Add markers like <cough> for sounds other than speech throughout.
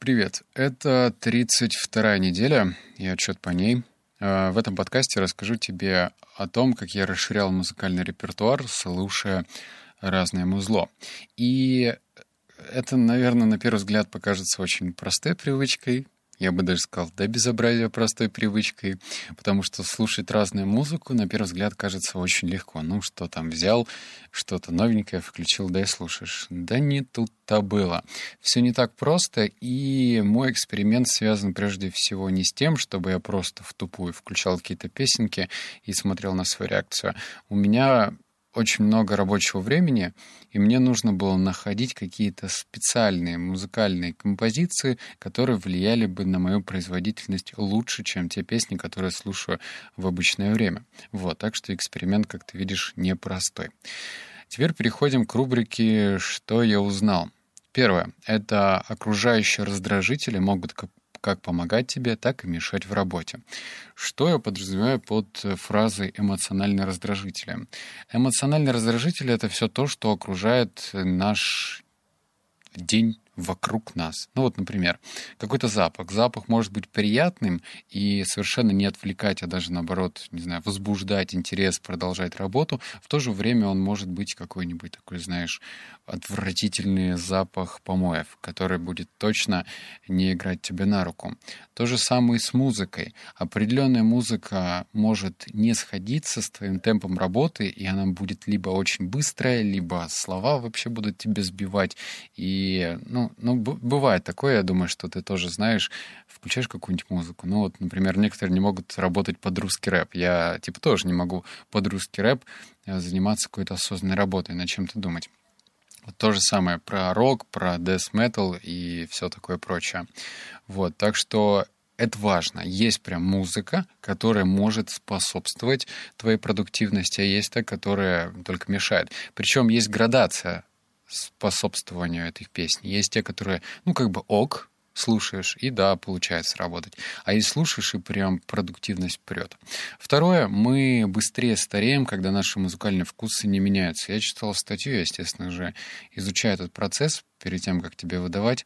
Привет. Это 32-я неделя и отчет по ней. А, в этом подкасте расскажу тебе о том, как я расширял музыкальный репертуар, слушая разное музло. И это, наверное, на первый взгляд покажется очень простой привычкой, я бы даже сказал, до безобразия простой привычкой, потому что слушать разную музыку, на первый взгляд, кажется очень легко. Ну, что там взял, что-то новенькое включил, да и слушаешь. Да не тут-то было. Все не так просто, и мой эксперимент связан прежде всего не с тем, чтобы я просто в тупую включал какие-то песенки и смотрел на свою реакцию. У меня очень много рабочего времени, и мне нужно было находить какие-то специальные музыкальные композиции, которые влияли бы на мою производительность лучше, чем те песни, которые слушаю в обычное время. Вот, так что эксперимент, как ты видишь, непростой. Теперь переходим к рубрике «Что я узнал?». Первое. Это окружающие раздражители могут как помогать тебе, так и мешать в работе. Что я подразумеваю под фразой эмоциональные раздражители? Эмоциональные раздражители — это все то, что окружает наш день вокруг нас. Ну вот, например, какой-то запах. Запах может быть приятным и совершенно не отвлекать, а даже наоборот, не знаю, возбуждать интерес, продолжать работу. В то же время он может быть какой-нибудь такой, знаешь, отвратительный запах помоев, который будет точно не играть тебе на руку. То же самое и с музыкой. Определенная музыка может не сходиться с твоим темпом работы, и она будет либо очень быстрая, либо слова вообще будут тебе сбивать. И, ну, ну, бывает такое, я думаю, что ты тоже знаешь, включаешь какую-нибудь музыку. Ну, вот, например, некоторые не могут работать под русский рэп. Я, типа, тоже не могу под русский рэп э, заниматься какой-то осознанной работой, над чем-то думать. Вот то же самое про рок, про death metal и все такое прочее. Вот, так что это важно. Есть прям музыка, которая может способствовать твоей продуктивности, а есть та, которая только мешает. Причем есть градация способствованию этой песни. Есть те, которые, ну, как бы ок, слушаешь, и да, получается работать. А если слушаешь, и прям продуктивность прет. Второе, мы быстрее стареем, когда наши музыкальные вкусы не меняются. Я читал статью, естественно же, изучаю этот процесс перед тем, как тебе выдавать.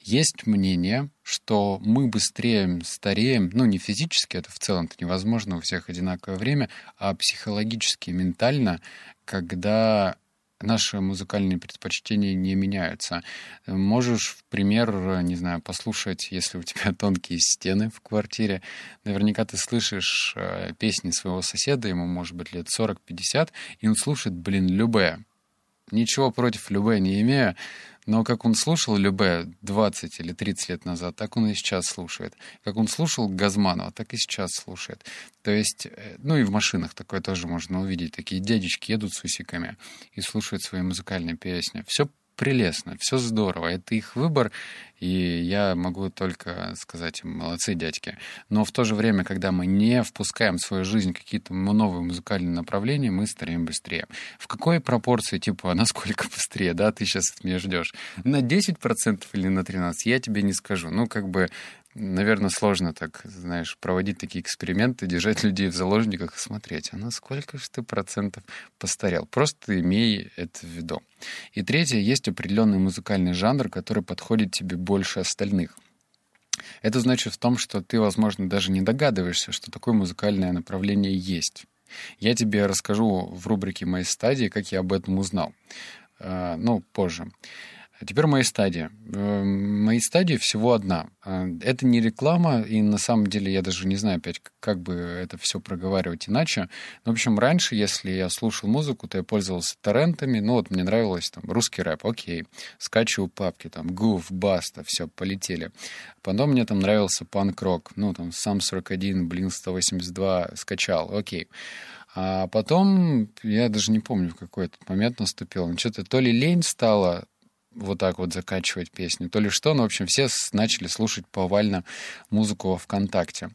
Есть мнение, что мы быстрее стареем, ну, не физически, это в целом-то невозможно, у всех одинаковое время, а психологически, ментально, когда наши музыкальные предпочтения не меняются. Можешь, в пример, не знаю, послушать, если у тебя <laughs> тонкие стены в квартире. Наверняка ты слышишь э, песни своего соседа, ему может быть лет 40-50, и он слушает, блин, любое. Ничего против любе не имею, но как он слушал Любе 20 или 30 лет назад, так он и сейчас слушает. Как он слушал Газманова, так и сейчас слушает. То есть, э, ну и в машинах такое тоже можно увидеть. Такие дядечки едут с усиками и слушают свои музыкальные песни. Все прелестно, все здорово, это их выбор, и я могу только сказать им, молодцы, дядьки. Но в то же время, когда мы не впускаем в свою жизнь какие-то новые музыкальные направления, мы стареем быстрее. В какой пропорции, типа, <laughs> насколько быстрее, да, ты сейчас от меня ждешь? На 10% или на 13%? Я тебе не скажу. Ну, как бы наверное, сложно так, знаешь, проводить такие эксперименты, держать людей в заложниках и смотреть, а на сколько же ты процентов постарел. Просто имей это в виду. И третье, есть определенный музыкальный жанр, который подходит тебе больше остальных. Это значит в том, что ты, возможно, даже не догадываешься, что такое музыкальное направление есть. Я тебе расскажу в рубрике «Мои стадии», как я об этом узнал. А, ну, позже. А теперь мои стадии. Эм, мои стадии всего одна. А, это не реклама, и на самом деле я даже не знаю опять, как бы это все проговаривать иначе. Но, в общем, раньше, если я слушал музыку, то я пользовался торрентами. Ну, вот мне нравилось там русский рэп, окей. Скачиваю папки, там, Гуф, Баста, все, полетели. Потом мне там нравился панк-рок. Ну, там, сам 41, Блин 182 скачал, окей. А потом, я даже не помню, в какой этот момент наступил. Что-то то ли лень стало, вот так вот закачивать песню, то ли что, но, в общем, все начали слушать повально музыку ВКонтакте.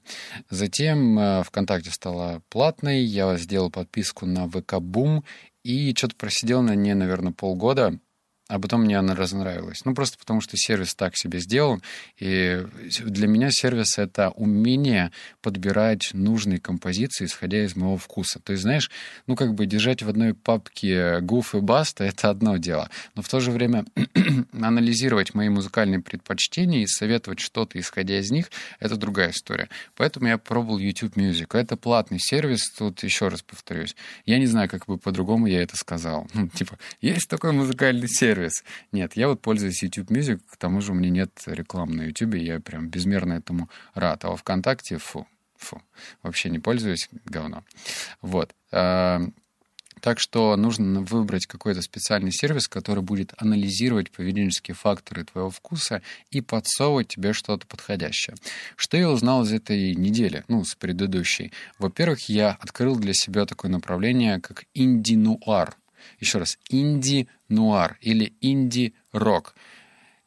Затем э, ВКонтакте стала платной, я сделал подписку на ВК Бум и что-то просидел на ней, наверное, полгода, а потом мне она разонравилась. Ну, просто потому что сервис так себе сделан. И для меня сервис — это умение подбирать нужные композиции, исходя из моего вкуса. То есть, знаешь, ну, как бы держать в одной папке гуф и баста — это одно дело. Но в то же время <clears throat> анализировать мои музыкальные предпочтения и советовать что-то, исходя из них, это другая история. Поэтому я пробовал YouTube Music. Это платный сервис, тут еще раз повторюсь. Я не знаю, как бы по-другому я это сказал. <laughs> Ну, типа, есть такой музыкальный сервис, сервис. Нет, я вот пользуюсь YouTube Music, к тому же у меня нет рекламы на YouTube, я прям безмерно этому рад. А во ВКонтакте, фу, фу, вообще не пользуюсь, говно. Вот. А, так что нужно выбрать какой-то специальный сервис, который будет анализировать поведенческие факторы твоего вкуса и подсовывать тебе что-то подходящее. Что я узнал из этой недели, ну, с предыдущей? Во-первых, я открыл для себя такое направление, как инди-нуар. Еще раз, инди-нуар или инди-рок.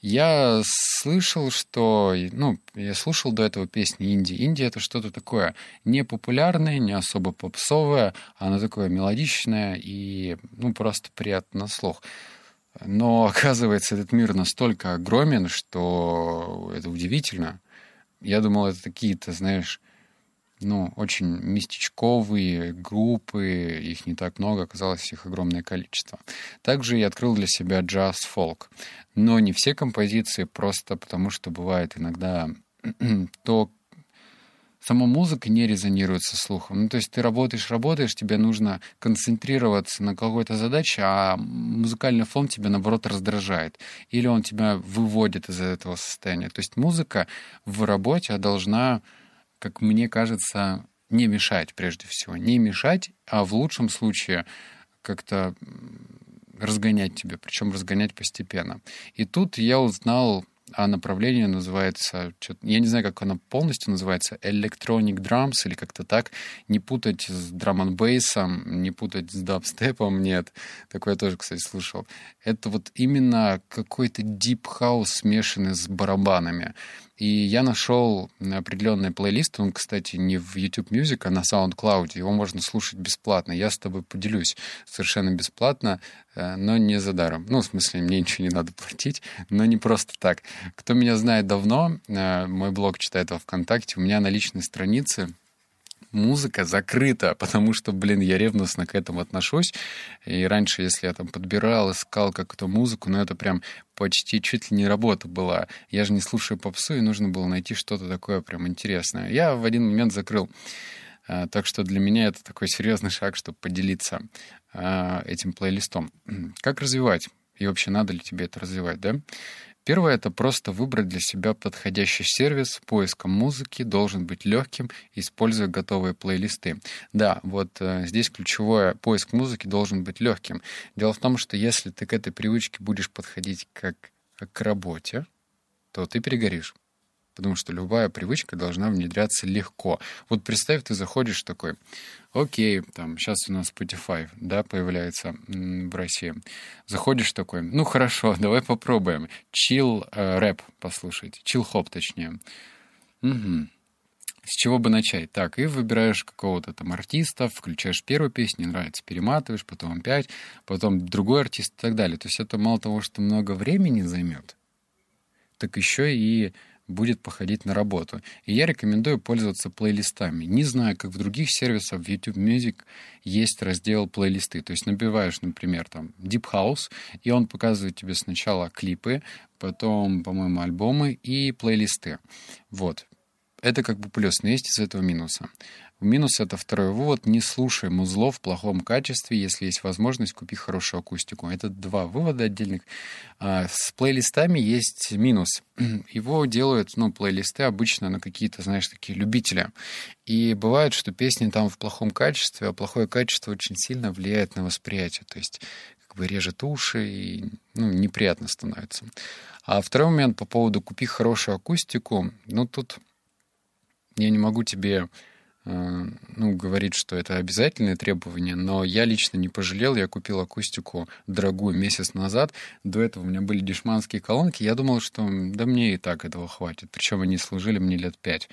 Я слышал, что... Ну, я слушал до этого песни инди. Инди — это что-то такое не популярное, не особо попсовое. Оно такое мелодичное и, ну, просто приятно на слух. Но, <laughs> оказывается, этот мир настолько огромен, что это удивительно. Я думал, это какие-то, знаешь, ну, очень местечковые группы, их не так много, оказалось их огромное количество. Также я открыл для себя джаз-фолк, но не все композиции, просто потому что бывает иногда <clears throat> то сама музыка не резонирует со слухом. Ну, то есть ты работаешь, работаешь, тебе нужно концентрироваться на какой-то задаче, а музыкальный фон тебя, наоборот, раздражает. Или он тебя выводит из этого состояния. То есть музыка в работе должна как мне кажется, не мешать прежде всего. Не мешать, а в лучшем случае как-то разгонять тебя, причем разгонять постепенно. И тут я узнал о направлении, называется, я не знаю, как оно полностью называется, Electronic Drums или как-то так. Не путать с драм н бейсом не путать с дабстепом, нет. Такое я тоже, кстати, слышал. Это вот именно какой-то deep house, смешанный с барабанами. И я нашел определенный плейлист, он, кстати, не в YouTube Music, а на SoundCloud. Его можно слушать бесплатно. Я с тобой поделюсь совершенно бесплатно, э, но не за даром. Ну, в смысле, мне ничего не надо <laughs> платить, но не просто так. Кто меня знает давно, э, мой блог читает во ВКонтакте, у меня на личной странице музыка закрыта, <laughs> потому что, блин, я ревностно к этому отношусь. И раньше, если я там подбирал, искал какую-то музыку, ну это прям почти чуть ли не работа была. Я же не слушаю попсу, и нужно было найти что-то такое прям интересное. Я в один момент закрыл. А, так что для меня это такой серьезный шаг, чтобы поделиться а, этим плейлистом. Как развивать? И вообще надо ли тебе это развивать, да? Первое — это просто выбрать для себя подходящий сервис. Поиском музыки должен быть легким, используя готовые плейлисты. Да, вот э, здесь ключевое — поиск музыки должен быть легким. Дело в том, что если ты к этой привычке будешь подходить как, как к работе, то ты перегоришь. Потому что любая привычка должна внедряться легко. Вот представь, ты заходишь такой, окей, там, сейчас у нас Spotify, да, появляется в России. Заходишь такой, ну хорошо, <laughs> давай попробуем. Чил э, рэп послушать, чил хоп точнее. Угу. С чего бы начать? Так, и выбираешь какого-то там артиста, включаешь первую песню, не нравится, перематываешь, потом опять, потом другой артист и так далее. То есть это мало того, что много времени займет, так еще и будет походить на работу. И я рекомендую пользоваться плейлистами. Не знаю, как в других сервисах, в YouTube Music есть раздел плейлисты. То есть набиваешь, например, там Deep House, и он показывает тебе сначала клипы, потом, по-моему, альбомы и плейлисты. Вот. Это как бы плюс, но есть из этого минуса. Минус — это второй вывод. Не слушай музло в плохом качестве. Если есть возможность, купи хорошую акустику. Это два вывода отдельных. А, с плейлистами есть минус. <clears throat> Его делают, ну, плейлисты обычно на какие-то, знаешь, такие любители. И бывает, что песни там в плохом качестве, а плохое качество очень сильно влияет на восприятие. То есть как бы режет уши и ну, неприятно становится. А второй момент по поводу «купи хорошую акустику». Ну, тут я не могу тебе ну, говорит, что это обязательное требование, но я лично не пожалел, я купил акустику дорогую месяц назад, до этого у меня были дешманские колонки, я думал, что да мне и так этого хватит, причем они служили мне лет пять,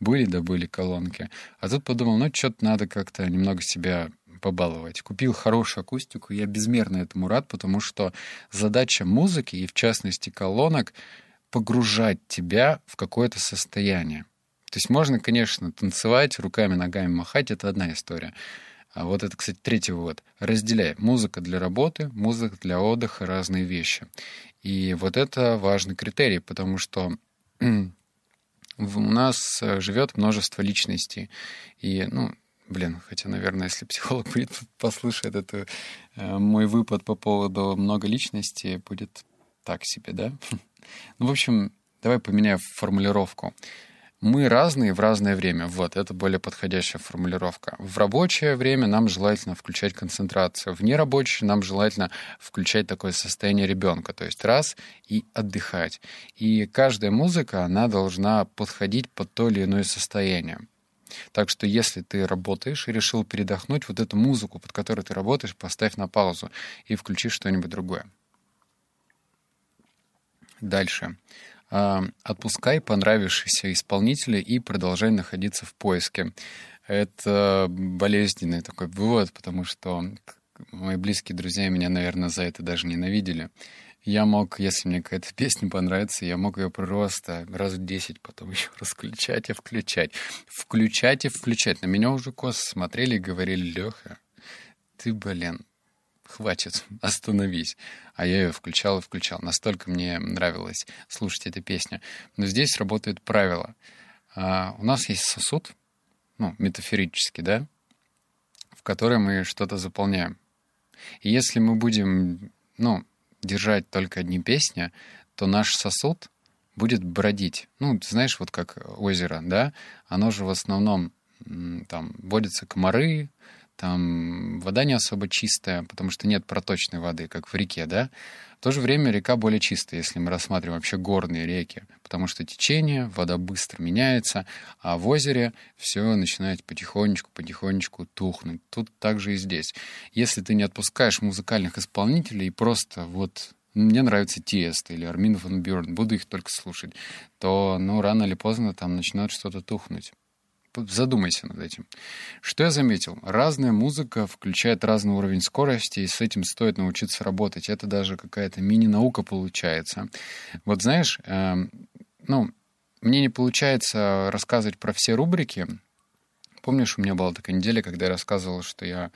были да были колонки, а тут подумал, ну, что-то надо как-то немного себя побаловать. Купил хорошую акустику, я безмерно этому рад, потому что задача музыки, и в частности колонок, погружать тебя в какое-то состояние. То есть можно, конечно, танцевать, руками, ногами махать, это одна история. А вот это, кстати, третий вывод. Разделяй. Музыка для работы, музыка для отдыха, разные вещи. И вот это важный критерий, потому что <clears throat> у нас э, живет множество личностей. И, ну, блин, хотя, наверное, если психолог <laughs> будет послушает это, э, мой выпад по поводу много личностей будет так себе, да? <laughs> Ну, в общем, давай поменяем формулировку. Мы разные в разное время. Вот, это более подходящая формулировка. В рабочее время нам желательно включать концентрацию. В нерабочее нам желательно включать такое состояние ребенка. То есть раз и отдыхать. И каждая музыка, она должна подходить под то или иное состояние. Так что если ты работаешь и решил передохнуть, вот эту музыку, под которой ты работаешь, поставь на паузу и включи что-нибудь другое. Дальше. Отпускай понравившихся исполнителя и продолжай находиться в поиске. Это болезненный такой вывод, потому что мои близкие друзья меня, наверное, за это даже ненавидели. Я мог, если мне какая-то <laughs> песня понравится, я мог ее просто раз в десять потом <laughs> еще раз включать и включать. Включать и включать. На меня уже косо смотрели и говорили, Леха, ты, блин, хватит, <laughs> остановись. А я ее включал и включал. Настолько мне нравилось слушать эту песню. Но здесь работает правило. А, у нас есть сосуд, ну, метафорический, да, в который мы что-то заполняем. И если мы будем, ну, держать только одни песни, то наш сосуд будет бродить. Ну, ты знаешь, вот как озеро, да, оно же в основном там водятся комары, там вода не особо чистая, потому что нет проточной воды, как в реке, да. В то же время река более чистая, если мы рассматриваем вообще горные реки, потому что течение, вода быстро меняется, а в озере все начинает потихонечку, потихонечку тухнуть. Тут также и здесь. Если ты не отпускаешь музыкальных исполнителей и просто вот мне нравится Тиест или Армин Ван Бюрн, буду их только слушать, то, ну, рано или поздно там начнет что-то тухнуть. Задумайся над этим. Что я заметил? Разная музыка включает разный уровень скорости, и с этим стоит научиться работать. Это даже какая-то мини-наука получается. Вот знаешь, э, ну, мне не получается рассказывать про все рубрики. Помнишь, у меня была такая неделя, когда я рассказывал, что я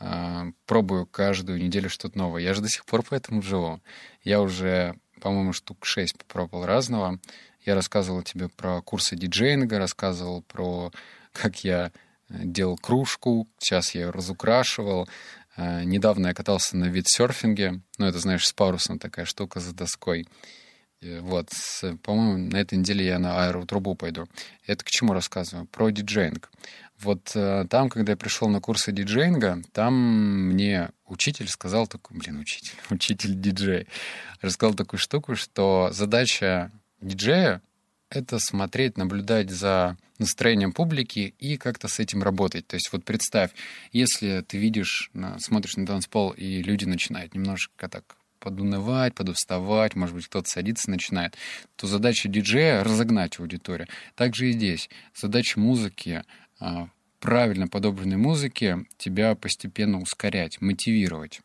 э, пробую каждую неделю что-то новое. Я же до сих пор по этому живу. Я уже, по-моему, штук шесть попробовал разного. Я рассказывал тебе про курсы диджейнга, рассказывал про как я э, делал кружку, сейчас я ее разукрашивал. Э, недавно я катался на вид-серфинге, ну, это, знаешь, с парусом такая штука за доской. Вот, по-моему, на этой неделе я на аэротрубу пойду. Это к чему рассказываю? Про диджейнг. Вот э, там, когда я пришел на курсы диджейнга, там мне учитель сказал такую, блин, учитель, <laughs> учитель диджей, рассказал такую штуку, что задача диджея — это смотреть, наблюдать за настроением публики и как-то с этим работать. То есть вот представь, если ты видишь, смотришь на танцпол, и люди начинают немножко так подунывать, подуставать, может быть, кто-то садится, начинает, то задача диджея — разогнать аудиторию. Также и здесь. Задача музыки а, правильно подобранной музыки тебя постепенно ускорять, мотивировать.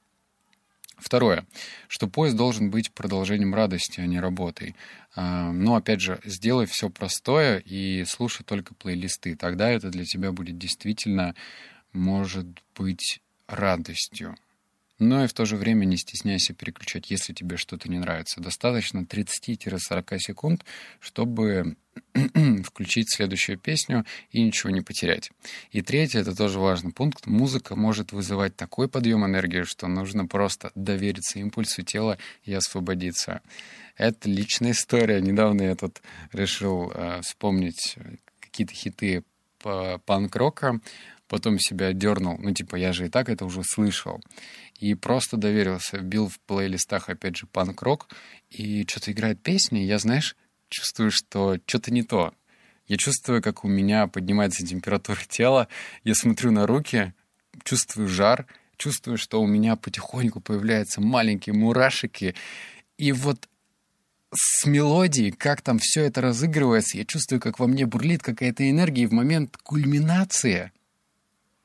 Второе, что поезд должен быть продолжением радости, а не работой. А, но, опять же, сделай все простое и слушай только плейлисты. Тогда это для тебя будет действительно, может быть, радостью. Но и в то же время не стесняйся переключать, если тебе что-то не нравится. Достаточно 30-40 секунд, чтобы <clears throat> включить следующую песню и ничего не потерять. И третье, это тоже важный пункт, музыка может вызывать такой подъем энергии, что нужно просто довериться импульсу тела и освободиться. Это личная история. Недавно я тут решил э, вспомнить какие-то хиты панк-рока, потом себя дернул, ну, типа, я же и так это уже слышал. И просто доверился, вбил в плейлистах, опять же, панк-рок, и что-то играет песни, и я, знаешь, чувствую, что что-то не то. Я чувствую, как у меня поднимается температура тела, я смотрю на руки, чувствую жар, чувствую, что у меня потихоньку появляются маленькие мурашики, и вот с мелодией, как там все это разыгрывается, я чувствую, как во мне бурлит какая-то энергия, и в момент кульминации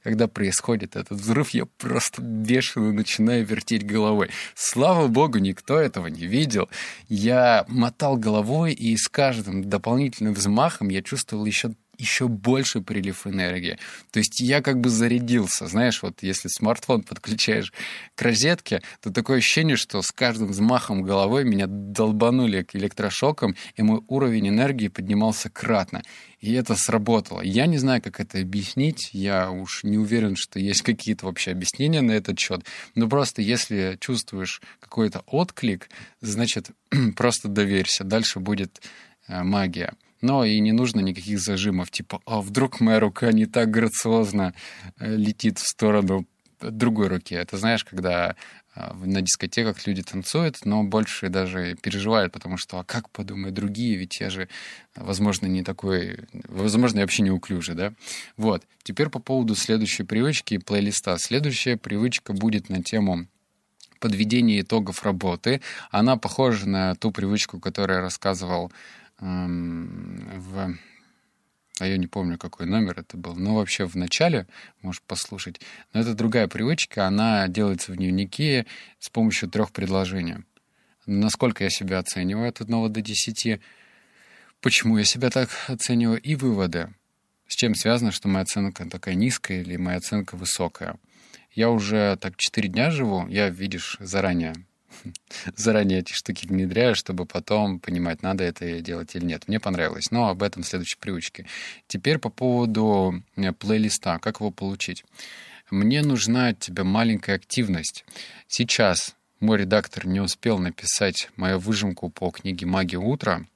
когда происходит этот взрыв, я просто бешено начинаю вертеть головой. Слава богу, никто этого не видел. Я мотал головой, и с каждым дополнительным взмахом я чувствовал еще еще больше прилив энергии. То есть я как бы зарядился. Знаешь, вот если смартфон <laughs> подключаешь к розетке, то такое ощущение, что с каждым взмахом головой меня долбанули к электрошокам, и мой уровень энергии поднимался кратно. И это сработало. Я не знаю, как это объяснить. Я уж не уверен, что есть <laughs> какие-то вообще объяснения на этот счет. Но просто если чувствуешь какой-то отклик, значит, <clears throat> просто доверься. Дальше будет э, магия но и не нужно никаких зажимов, типа, а вдруг моя рука не так грациозно э, летит в сторону другой руки. Это знаешь, когда а, на дискотеках люди танцуют, но больше даже переживают, потому что а как подумают другие, ведь я же, возможно, не такой, возможно, я вообще не уклюжий, да? Вот. Теперь по поводу следующей привычки плейлиста. Следующая привычка будет на тему подведения итогов работы. Она похожа на ту привычку, которую я рассказывал в а я не помню, какой номер это был, но вообще в начале, можешь послушать. Но это другая привычка, она делается в дневнике с помощью трех предложений. Насколько я себя оцениваю от 1 до 10, почему я себя так оцениваю, и выводы. С чем связано, что моя оценка такая низкая или моя оценка высокая. Я уже так 4 дня живу, я, видишь, заранее <laughs> заранее эти штуки внедряю, чтобы потом понимать, надо это делать или нет. Мне понравилось, но об этом в следующей привычке. Теперь по поводу э, плейлиста, как его получить. Мне нужна от тебя маленькая активность. Сейчас мой редактор не успел написать мою выжимку по книге «Магия утра»,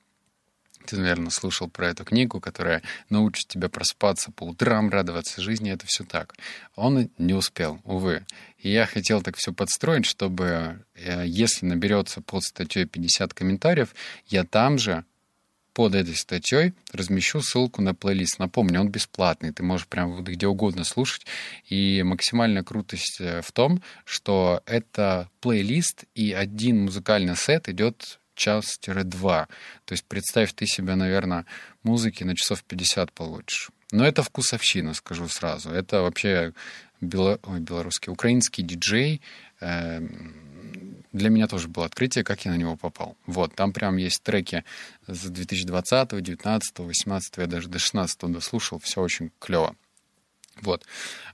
ты, наверное, слышал про эту книгу, которая научит тебя просыпаться по утрам, радоваться жизни. Это все так. Он не успел, увы. И я хотел так все подстроить, чтобы, э, если наберется под статьей 50 комментариев, я там же под этой статьей размещу ссылку на плейлист. Напомню, он бесплатный, ты можешь прям где угодно слушать. И максимальная крутость э, в том, что это плейлист, и один музыкальный сет идет час-два. То есть представь ты себя, наверное, музыки на часов 50 получишь. Но это вкусовщина, скажу сразу. Это вообще бело... Ой, белорусский, украинский диджей. Э, для меня тоже было открытие, как я на него попал. Вот, там прям есть треки с 2020, 2019, 2018, я даже до 16 дослушал, все очень клево. Вот.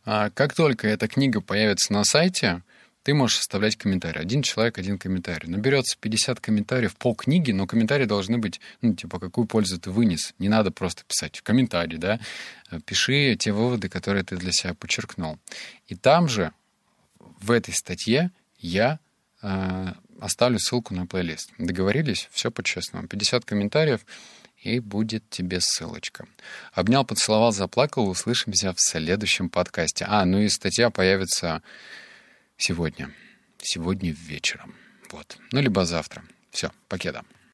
А как только эта книга появится на сайте, ты можешь оставлять комментарий. Один человек, один комментарий. Наберется 50 комментариев по книге, но комментарии должны быть, ну, типа, какую пользу ты вынес. Не надо просто писать в комментарии, да. Пиши те выводы, которые ты для себя подчеркнул. И там же, в этой статье, я э, оставлю ссылку на плейлист. Договорились? Все по-честному. 50 комментариев, и будет тебе ссылочка. Обнял, поцеловал, заплакал. Услышимся в следующем подкасте. А, ну и статья появится сегодня. Сегодня вечером. Вот. Ну, либо завтра. Все, покеда.